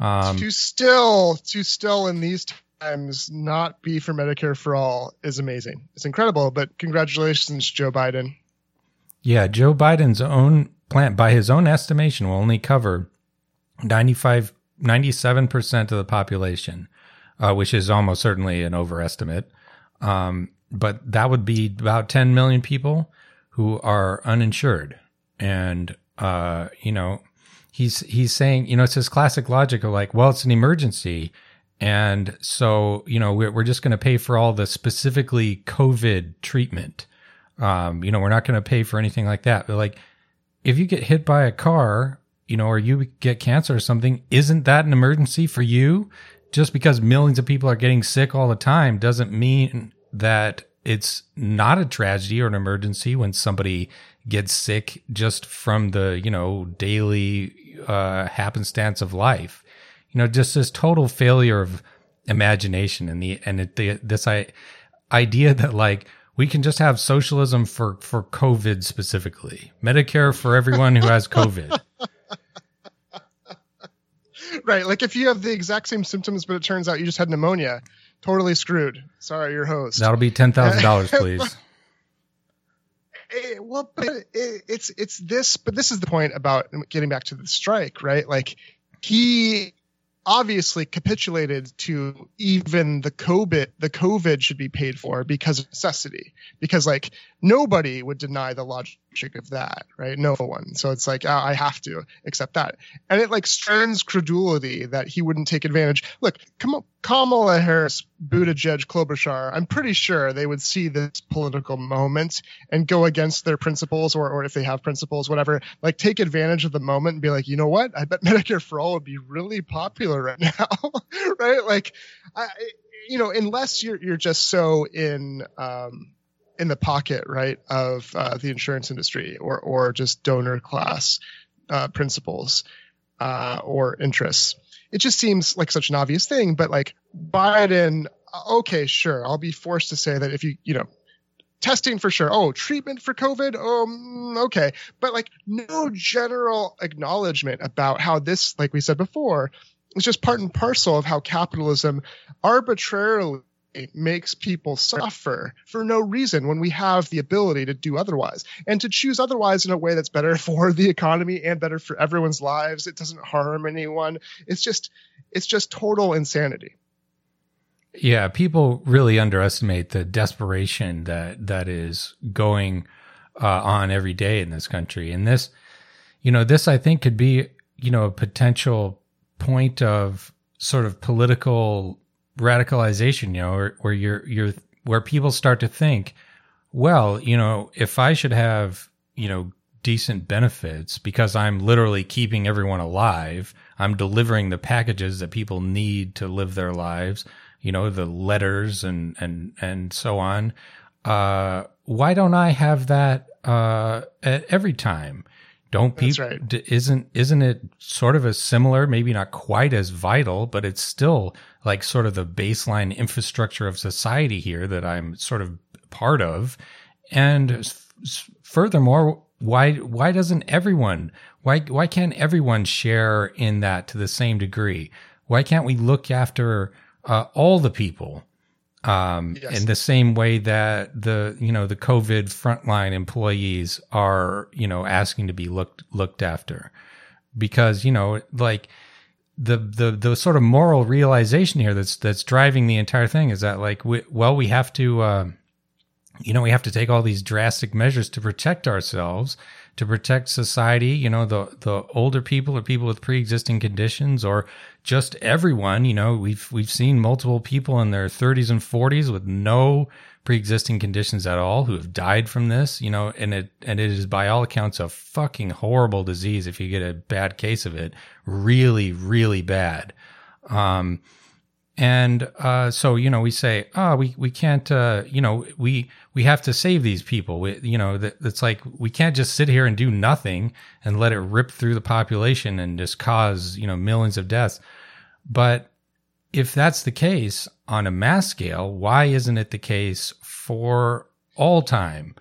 Um, to still to still in these times not be for Medicare for all is amazing. It's incredible, but congratulations, Joe Biden. Yeah, Joe Biden's own plan, by his own estimation, will only cover 95, 97% of the population, uh, which is almost certainly an overestimate. Um, but that would be about 10 million people who are uninsured. And, uh, you know, he's, he's saying, you know, it's his classic logic of like, well, it's an emergency. And so, you know, we're, we're just going to pay for all the specifically COVID treatment. Um, you know, we're not going to pay for anything like that. But like, if you get hit by a car, you know, or you get cancer or something, isn't that an emergency for you? Just because millions of people are getting sick all the time doesn't mean that it's not a tragedy or an emergency when somebody gets sick just from the, you know, daily uh, happenstance of life. You know, just this total failure of imagination and the and it, the, this I, idea that like we can just have socialism for for COVID specifically, Medicare for everyone who has COVID. right, like if you have the exact same symptoms, but it turns out you just had pneumonia, totally screwed. Sorry, your host. That'll be ten thousand dollars, please. Eh, well, but it, it's it's this, but this is the point about getting back to the strike, right? Like he obviously capitulated to even the COVID, the COVID should be paid for because of necessity. Because like nobody would deny the logic of that, right? No one. So it's like, oh, I have to accept that. And it like strains credulity that he wouldn't take advantage. Look, Kamala Harris, Buttigieg, Klobuchar, I'm pretty sure they would see this political moment and go against their principles or, or if they have principles, whatever, like take advantage of the moment and be like, you know what? I bet Medicare for all would be really popular right now, right? Like, I, you know, unless you're, you're just so in, um, in the pocket, right, of uh, the insurance industry or or just donor class uh, principles uh, or interests. It just seems like such an obvious thing, but like Biden, okay, sure, I'll be forced to say that if you you know testing for sure. Oh, treatment for COVID. Um, okay. But like no general acknowledgement about how this, like we said before, is just part and parcel of how capitalism arbitrarily makes people suffer for no reason when we have the ability to do otherwise. And to choose otherwise in a way that's better for the economy and better for everyone's lives it doesn't harm anyone. It's just it's just total insanity. Yeah people really underestimate the desperation that that is going uh, on every day in this country. And this you know this i think could be you know a potential point of sort of political radicalization, you know, where, where you're you're where people start to think, well, you know, if I should have, you know, decent benefits because I'm literally keeping everyone alive, I'm delivering the packages that people need to live their lives, you know, the letters and and and so on. Uh, why don't I have that uh, at every time? Don't people? Right. Isn't isn't it sort of a similar, maybe not quite as vital, but it's still like sort of the baseline infrastructure of society here that I'm sort of part of. And furthermore, why why doesn't everyone why why can't everyone share in that to the same degree? Why can't we look after uh, all the people um, yes. in the same way that the you know the COVID frontline employees are you know asking to be looked looked after because you know like the the the sort of moral realization here that's that's driving the entire thing is that like we, well we have to uh, you know we have to take all these drastic measures to protect ourselves to protect society you know the the older people or people with pre-existing conditions or just everyone you know we've we've seen multiple people in their 30s and 40s with no pre-existing conditions at all who have died from this you know and it and it is by all accounts a fucking horrible disease if you get a bad case of it. Really really bad. Um and uh, so you know we say oh we we can't uh, you know we we have to save these people we, you know that it's like we can't just sit here and do nothing and let it rip through the population and just cause you know millions of deaths but if that's the case on a mass scale, why isn't it the case for all time?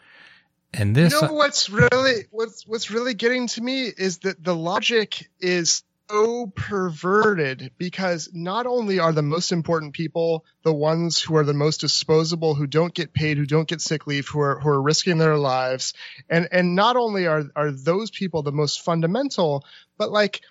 And this, you know, what's really what's what's really getting to me is that the logic is so perverted because not only are the most important people the ones who are the most disposable, who don't get paid, who don't get sick leave, who are who are risking their lives, and and not only are are those people the most fundamental, but like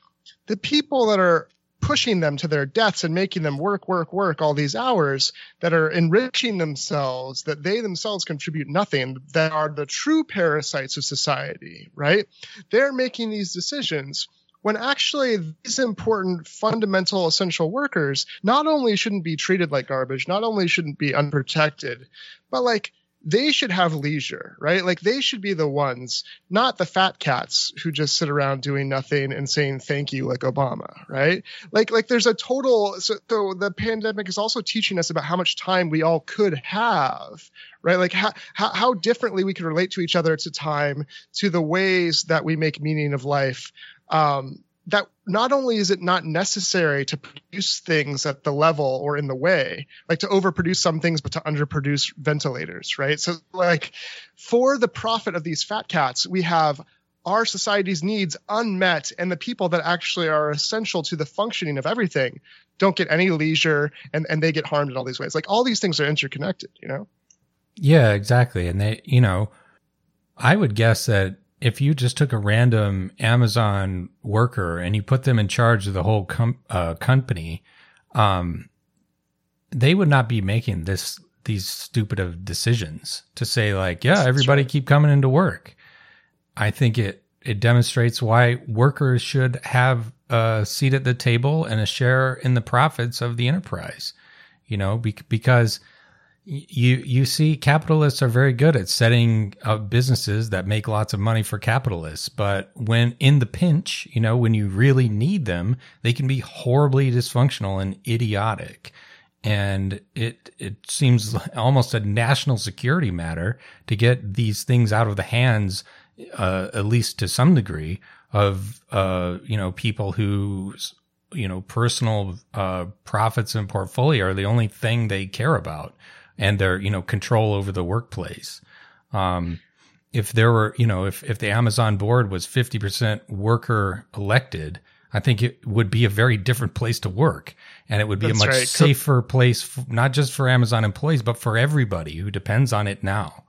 the people that are pushing them to their deaths and making them work, work, work all these hours that are enriching themselves, that they themselves contribute nothing, that are the true parasites of society, right? They're making these decisions when actually these important fundamental essential workers not only shouldn't be treated like garbage, not only shouldn't be unprotected, but like they should have leisure, right? Like they should be the ones, not the fat cats who just sit around doing nothing and saying thank you like Obama, right? Like like there's a total so, so the pandemic is also teaching us about how much time we all could have, right? Like how, how how differently we can relate to each other to time, to the ways that we make meaning of life. Um, that not only is it not necessary to produce things at the level or in the way, like to overproduce some things, but to underproduce ventilators, right? So, like, for the profit of these fat cats, we have our society's needs unmet, and the people that actually are essential to the functioning of everything don't get any leisure and, and they get harmed in all these ways. Like, all these things are interconnected, you know? Yeah, exactly. And they, you know, I would guess that if you just took a random Amazon worker and you put them in charge of the whole com- uh, company, um, they would not be making this these stupid of decisions to say like, yeah, everybody keep coming into work. I think it it demonstrates why workers should have a seat at the table and a share in the profits of the enterprise. You know, be- because you you see capitalists are very good at setting up businesses that make lots of money for capitalists. But when in the pinch you know when you really need them they can be horribly dysfunctional and idiotic. And it it seems almost a national security matter to get these things out of the hands uh, at least to some degree of uh, you know people whose you know personal uh, profits and portfolio are the only thing they care about and their you know control over the workplace. Um, if there were you know if if the Amazon board was fifty percent worker elected, I think it would be a very different place to work, and it would be That's a much right. safer place, not just for Amazon employees, but for everybody who depends on it now.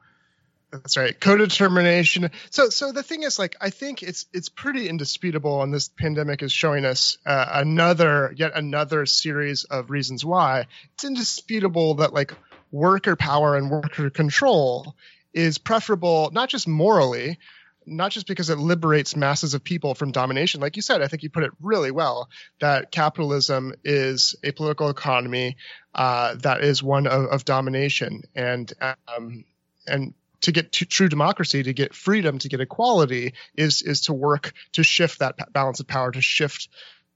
That's right. Co-determination. So, so the thing is, like, I think it's it's pretty indisputable, and this pandemic is showing us uh, another, yet another series of reasons why it's indisputable that like worker power and worker control is preferable not just morally not just because it liberates masses of people from domination like you said i think you put it really well that capitalism is a political economy uh, that is one of, of domination and um, and to get to true democracy, to get freedom, to get equality, is is to work to shift that balance of power, to shift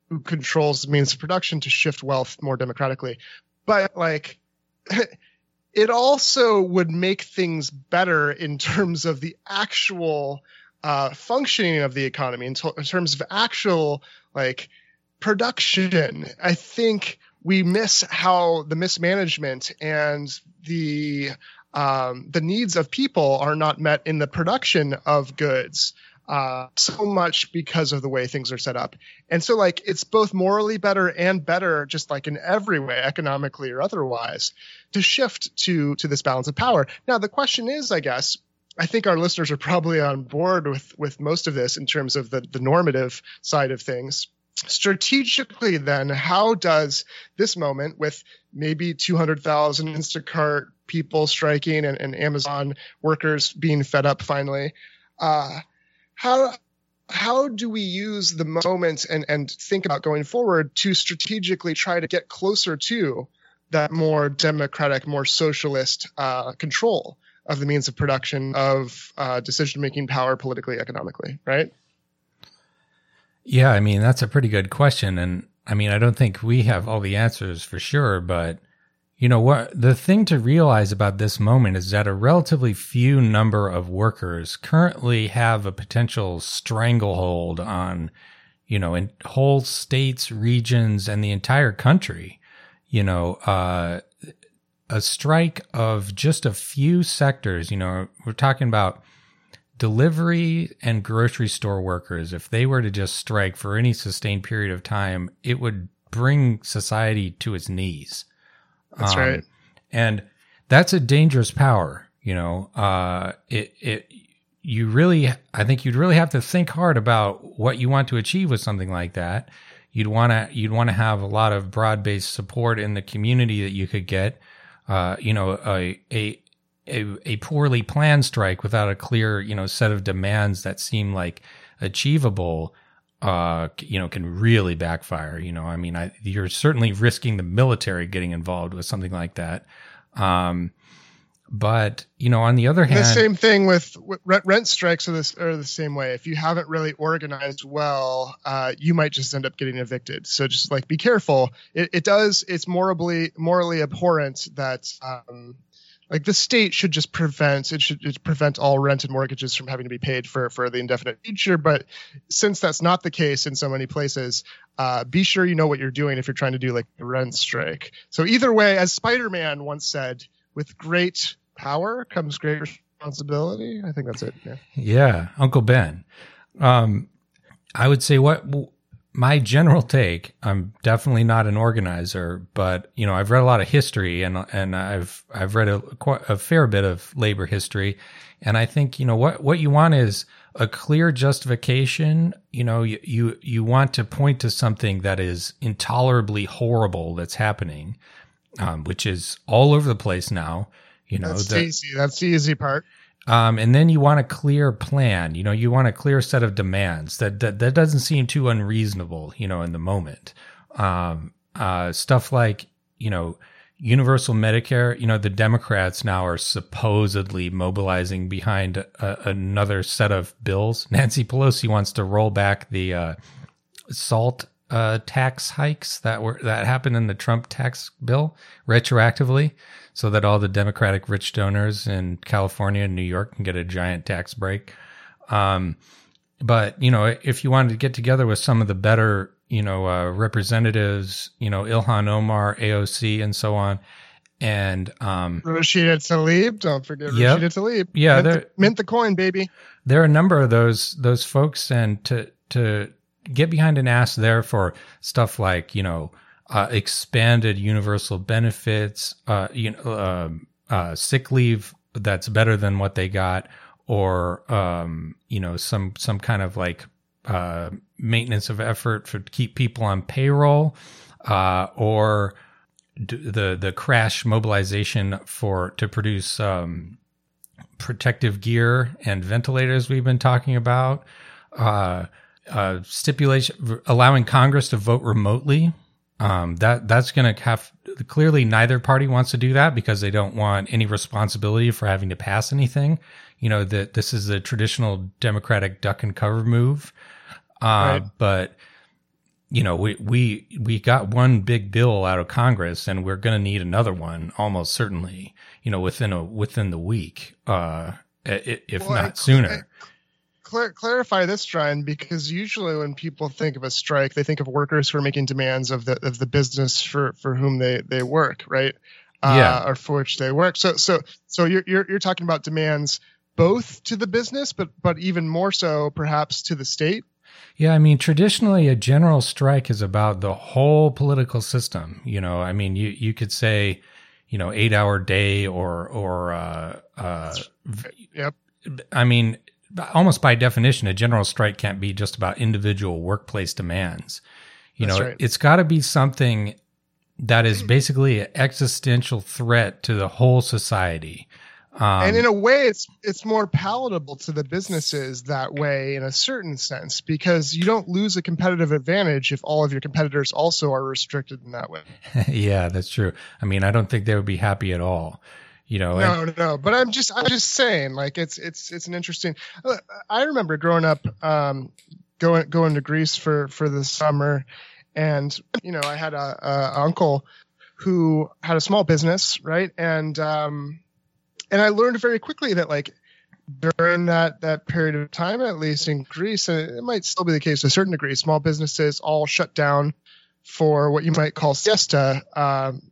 who controls the means of production, to shift wealth more democratically. But like it also would make things better in terms of the actual uh, functioning of the economy in, to- in terms of actual like production. I think we miss how the mismanagement and the um, the needs of people are not met in the production of goods uh, so much because of the way things are set up. And so, like, it's both morally better and better, just like in every way, economically or otherwise, to shift to to this balance of power. Now, the question is, I guess, I think our listeners are probably on board with with most of this in terms of the the normative side of things. Strategically, then, how does this moment with maybe 200,000 Instacart people striking and, and Amazon workers being fed up finally, uh, how how do we use the moment and and think about going forward to strategically try to get closer to that more democratic, more socialist uh, control of the means of production of uh, decision making power politically, economically, right? Yeah, I mean that's a pretty good question, and I mean I don't think we have all the answers for sure, but you know what? The thing to realize about this moment is that a relatively few number of workers currently have a potential stranglehold on, you know, in whole states, regions, and the entire country. You know, uh, a strike of just a few sectors, you know, we're talking about delivery and grocery store workers, if they were to just strike for any sustained period of time, it would bring society to its knees. That's um, right. And that's a dangerous power. You know, uh, it, it, you really, I think you'd really have to think hard about what you want to achieve with something like that. You'd want to, you'd want to have a lot of broad based support in the community that you could get. Uh, you know, a, a, a, a poorly planned strike without a clear, you know, set of demands that seem like achievable, uh, you know, can really backfire. You know, I mean, I, you're certainly risking the military getting involved with something like that. Um, but you know, on the other hand, the same thing with, rent strikes are, this, are the same way. If you haven't really organized well, uh, you might just end up getting evicted. So just like be careful. It, it does. It's morally morally abhorrent that um, like the state should just prevent it should prevent all rent and mortgages from having to be paid for for the indefinite future. But since that's not the case in so many places uh, be sure you know what you're doing if you're trying to do like a rent strike. So either way as spider-man once said with great power comes great responsibility. I think that's it. Yeah, yeah. Uncle ben. Um, i would say what my general take, I'm definitely not an organizer, but you know, I've read a lot of history and and I've I've read a quite a fair bit of labor history, and I think you know what what you want is a clear justification. You know, you you, you want to point to something that is intolerably horrible that's happening, um, which is all over the place now. You know, that's easy. That's the easy part. Um, and then you want a clear plan. You know, you want a clear set of demands that that, that doesn't seem too unreasonable. You know, in the moment, um, uh, stuff like you know universal Medicare. You know, the Democrats now are supposedly mobilizing behind a, another set of bills. Nancy Pelosi wants to roll back the uh, salt uh, tax hikes that were that happened in the Trump tax bill retroactively so that all the Democratic rich donors in California and New York can get a giant tax break. Um, but you know, if you wanted to get together with some of the better, you know, uh, representatives, you know, Ilhan Omar, AOC, and so on, and um, Rashida Tlaib, don't forget yep, Rashida Tlaib. Yeah, mint the, mint the coin, baby. There are a number of those those folks, and to to get behind an ass there for stuff like you know uh, expanded universal benefits, uh, you know, uh, uh, sick leave that's better than what they got, or um, you know, some some kind of like uh, maintenance of effort to keep people on payroll, uh, or the the crash mobilization for to produce um, protective gear and ventilators we've been talking about. Uh, uh, stipulation allowing Congress to vote remotely um, that that's going to have clearly neither party wants to do that because they don't want any responsibility for having to pass anything. You know that this is a traditional Democratic duck and cover move, uh, right. but you know we we we got one big bill out of Congress and we're going to need another one almost certainly. You know within a within the week, uh, if well, not sooner clarify this, John, because usually when people think of a strike, they think of workers who are making demands of the of the business for for whom they they work, right? Uh, yeah. Or for which they work. So so so you're you're you're talking about demands both to the business, but but even more so perhaps to the state. Yeah, I mean, traditionally, a general strike is about the whole political system. You know, I mean, you you could say, you know, eight hour day or or uh, uh, yep. I mean, almost by definition, a general strike can't be just about individual workplace demands. You That's know, right. it's got to be something that is basically an existential threat to the whole society. Um, and in a way, it's it's more palatable to the businesses that way, in a certain sense, because you don't lose a competitive advantage if all of your competitors also are restricted in that way. yeah, that's true. I mean, I don't think they would be happy at all you know no and, no but i'm just i'm just saying like it's it's it's an interesting uh, i remember growing up um going going to greece for for the summer and you know i had a, a uncle who had a small business right? And um and i learned very quickly that like during that that period of time at least in greece and it might still be the case to a certain degree small businesses all shut down for what you might call siesta um,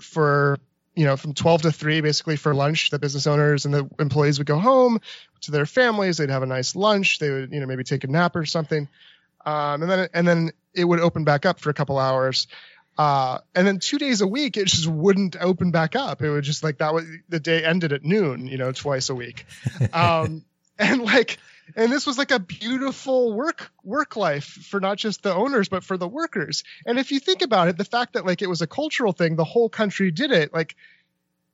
for you know, from 12 to 3, basically for lunch. The business owners and the employees would go home to their families. They'd have a nice lunch. They would, you know, maybe take a nap or something. Um, and then, and then it would open back up for a couple hours. Uh, and then two days a week, it just wouldn't open back up. It would just like that was the day ended at noon, you know, twice a week. Um, and like, and this was like a beautiful work work life for not just the owners but for the workers. And if you think about it the fact that like it was a cultural thing the whole country did it. Like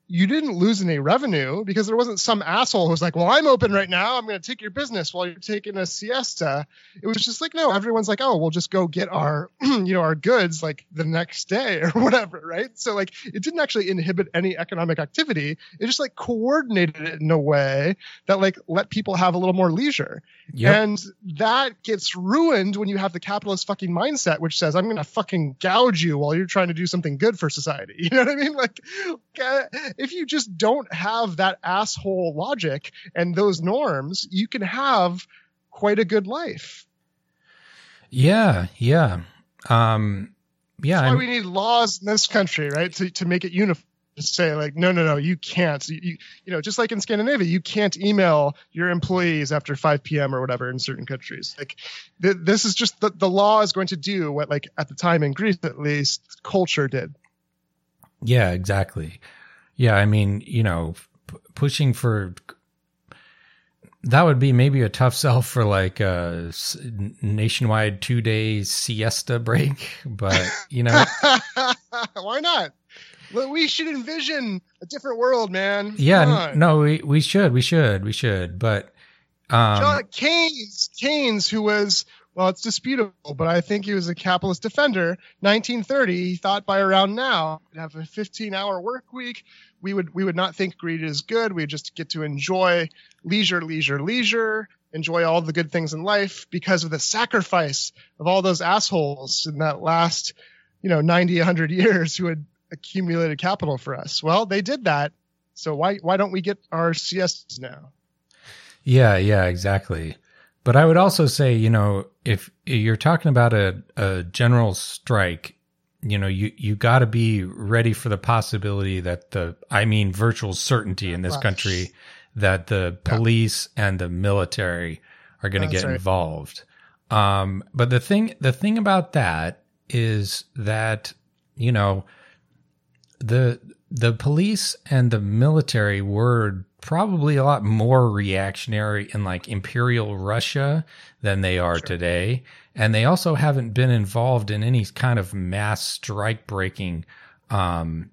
you didn't lose any revenue because there wasn't some asshole who's like, well, I'm open right now. I'm going to take your business while you're taking a siesta. It was just like, no, everyone's like, oh, we'll just go get our, you know, our goods like the next day or whatever. Right. So like it didn't actually inhibit any economic activity. It just like coordinated it in a way that like let people have a little more leisure. Yep. And that gets ruined when you have the capitalist fucking mindset, which says, I'm going to fucking gouge you while you're trying to do something good for society. You know what I mean? Like, if you just don't have that asshole logic and those norms, you can have quite a good life. Yeah, yeah. Um, yeah. That's why we need laws in this country, right? To, to make it uniform. Say like, no, no, no, you can't. You, you, you know, just like in Scandinavia, you can't email your employees after 5 p.m. or whatever in certain countries. Like, th- this is just the, the law is going to do what, like, at the time in Greece at least, culture did. Yeah, exactly. Yeah, I mean, you know, p- pushing for that would be maybe a tough sell for like a nationwide two day siesta break, but you know, why not? Well, we should envision a different world, man. Yeah, no, we we should, we should, we should, but um, John Keynes, Keynes, who was well, it's disputable, but I think he was a capitalist defender. 1930, he thought by around now, we'd have a 15-hour work week. We would we would not think greed is good. We'd just get to enjoy leisure, leisure, leisure, enjoy all the good things in life because of the sacrifice of all those assholes in that last, you know, 90, 100 years who had accumulated capital for us. Well, they did that. So why why don't we get our siestas now? Yeah, yeah, exactly. But I would also say, you know, if you're talking about a, a general strike, you know, you, you got to be ready for the possibility that the, I mean, virtual certainty in this country that the police yeah. and the military are going to get right. involved. Um, but the thing, the thing about that is that, you know, the, the police and the military were probably a lot more reactionary in like imperial Russia than they are sure. today. And they also haven't been involved in any kind of mass strike breaking, um,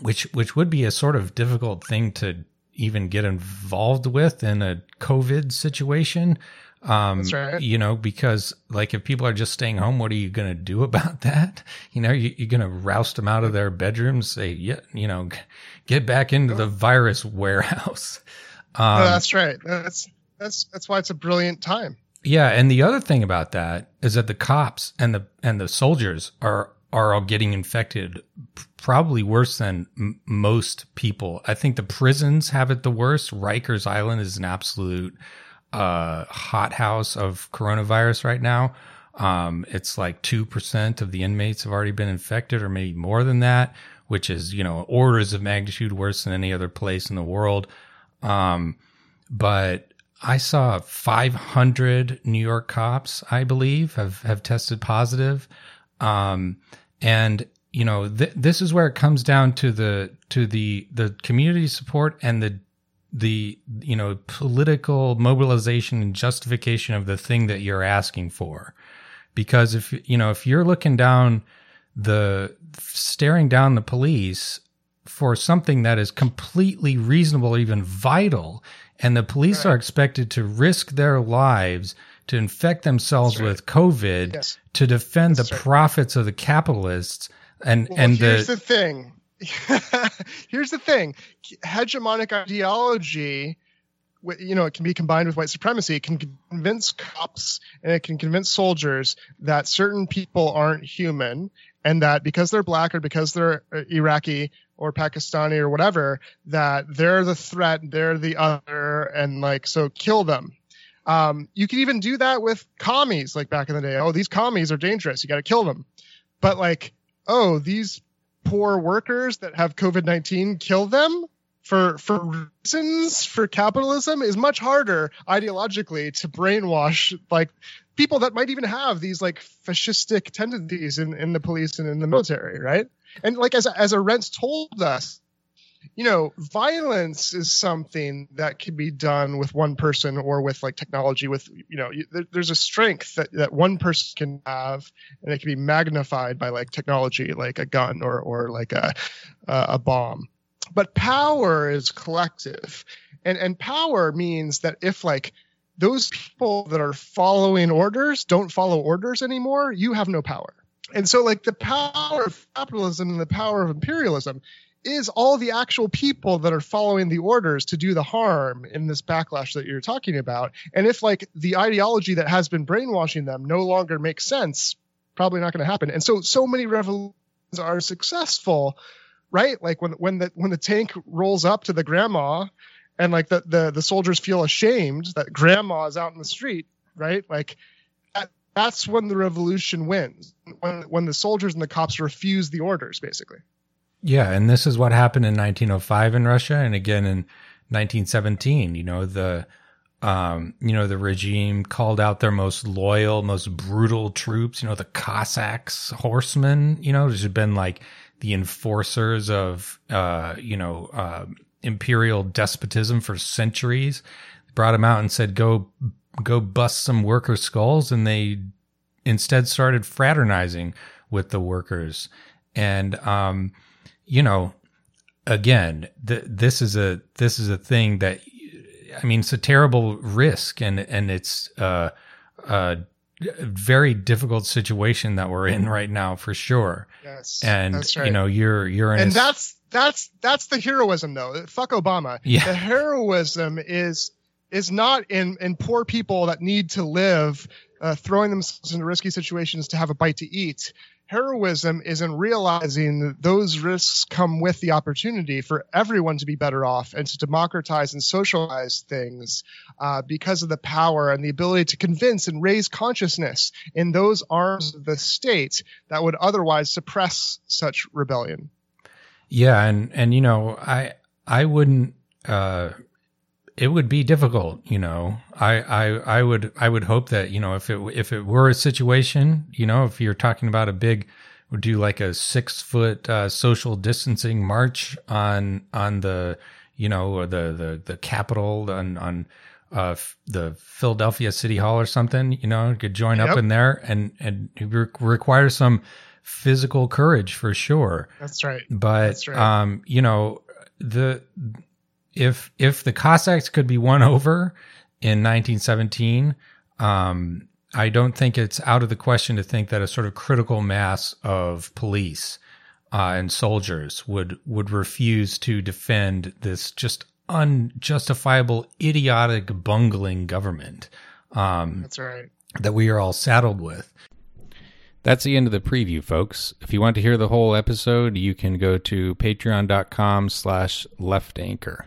which which would be a sort of difficult thing to even get involved with in a COVID situation. Um, That's right. You know, because like if people are just staying home, what are you going to do about that? You know, you, are going to roust them out of their bedrooms, say, yeah, you know, get back into the virus warehouse. Um, no, that's right. That's that's that's why it's a brilliant time. Yeah, and the other thing about that is that the cops and the and the soldiers are are all getting infected probably worse than m- most people. I think the prisons have it the worst. Rikers Island is an absolute uh, hothouse of coronavirus right now. Um, it's like 2% of the inmates have already been infected or maybe more than that which is, you know, orders of magnitude worse than any other place in the world. Um, but I saw 500 New York cops, I believe, have, have tested positive. Um, and you know, th- this is where it comes down to the, to the, the community support and the, the, you know, political mobilization and justification of the thing that you're asking for. Because if, you know, if you're looking down, the staring down the police for something that is completely reasonable, even vital, and the police right. are expected to risk their lives to infect themselves right. with COVID yes. to defend That's the right. profits of the capitalists. And well, and here's the, the thing. here's the thing: hegemonic ideology you know, it can be combined with white supremacy. It can convince cops and it can convince soldiers that certain people aren't human and that because they're black or because they're uh, Iraqi or Pakistani or whatever, that they're the threat, they're the other, and like so kill them. Um, you can even do that with commies, like back in the day. Oh, these commies are dangerous. You got to kill them. But like, oh, these poor workers that have COVID nineteen kill them for for reasons for capitalism is much harder ideologically to brainwash like people that might even have these like fascistic tendencies in, in the police and in the military, right? And like as as Arendt told us, you know, violence is something that can be done with one person or with like technology. With you know, there, there's a strength that that one person can have, and it can be magnified by like technology, like a gun or or like a a bomb. But power is collective, and and power means that if like those people that are following orders don't follow orders anymore, you have no power. And so, like, the power of capitalism and the power of imperialism is all the actual people that are following the orders to do the harm in this backlash that you're talking about. And if, like, the ideology that has been brainwashing them no longer makes sense, probably not going to happen. And so, so many revolutions are successful, right? Like, when, when, the, when the tank rolls up to the grandma and like the, the the soldiers feel ashamed that grandma is out in the street right like that, that's when the revolution wins when when the soldiers and the cops refuse the orders basically yeah and this is what happened in 1905 in russia and again in 1917 you know the um, you know, the regime called out their most loyal, most brutal troops, you know, the Cossacks, horsemen, you know, just been like the enforcers of, uh, you know, uh, imperial despotism for centuries. Brought them out and said, "Go, go bust some worker skulls," and they instead started fraternizing with the workers. And um, you know, again, th- this is a this is a thing that I mean, it's a terrible risk, and and it's uh, a very difficult situation that we're in right now for sure. Yes, and right. you know, you're you're in and a, that's that's that's the heroism though. Fuck Obama. Yeah. The heroism is is not in in poor people that need to live, uh, throwing themselves into risky situations to have a bite to eat. Heroism is in realizing that those risks come with the opportunity for everyone to be better off and to democratize and socialize things uh, because of the power and the ability to convince and raise consciousness in those arms of the state that would otherwise suppress such rebellion. Yeah, and and you know, I I wouldn't uh it would be difficult, you know. I I I would I would hope that, you know, if it if it were a situation, you know, if you're talking about a big do like a 6 foot uh social distancing march on on the you know, the the the Capitol on on uh, the Philadelphia City Hall or something, you know, could join yep. up in there and and re- require some physical courage for sure. That's right. But That's right. um, you know, the if if the Cossacks could be won over in 1917, um, I don't think it's out of the question to think that a sort of critical mass of police uh, and soldiers would would refuse to defend this just unjustifiable, idiotic, bungling government. Um, That's right. That we are all saddled with. That's the end of the preview, folks. If you want to hear the whole episode, you can go to patreon.com slash leftanchor.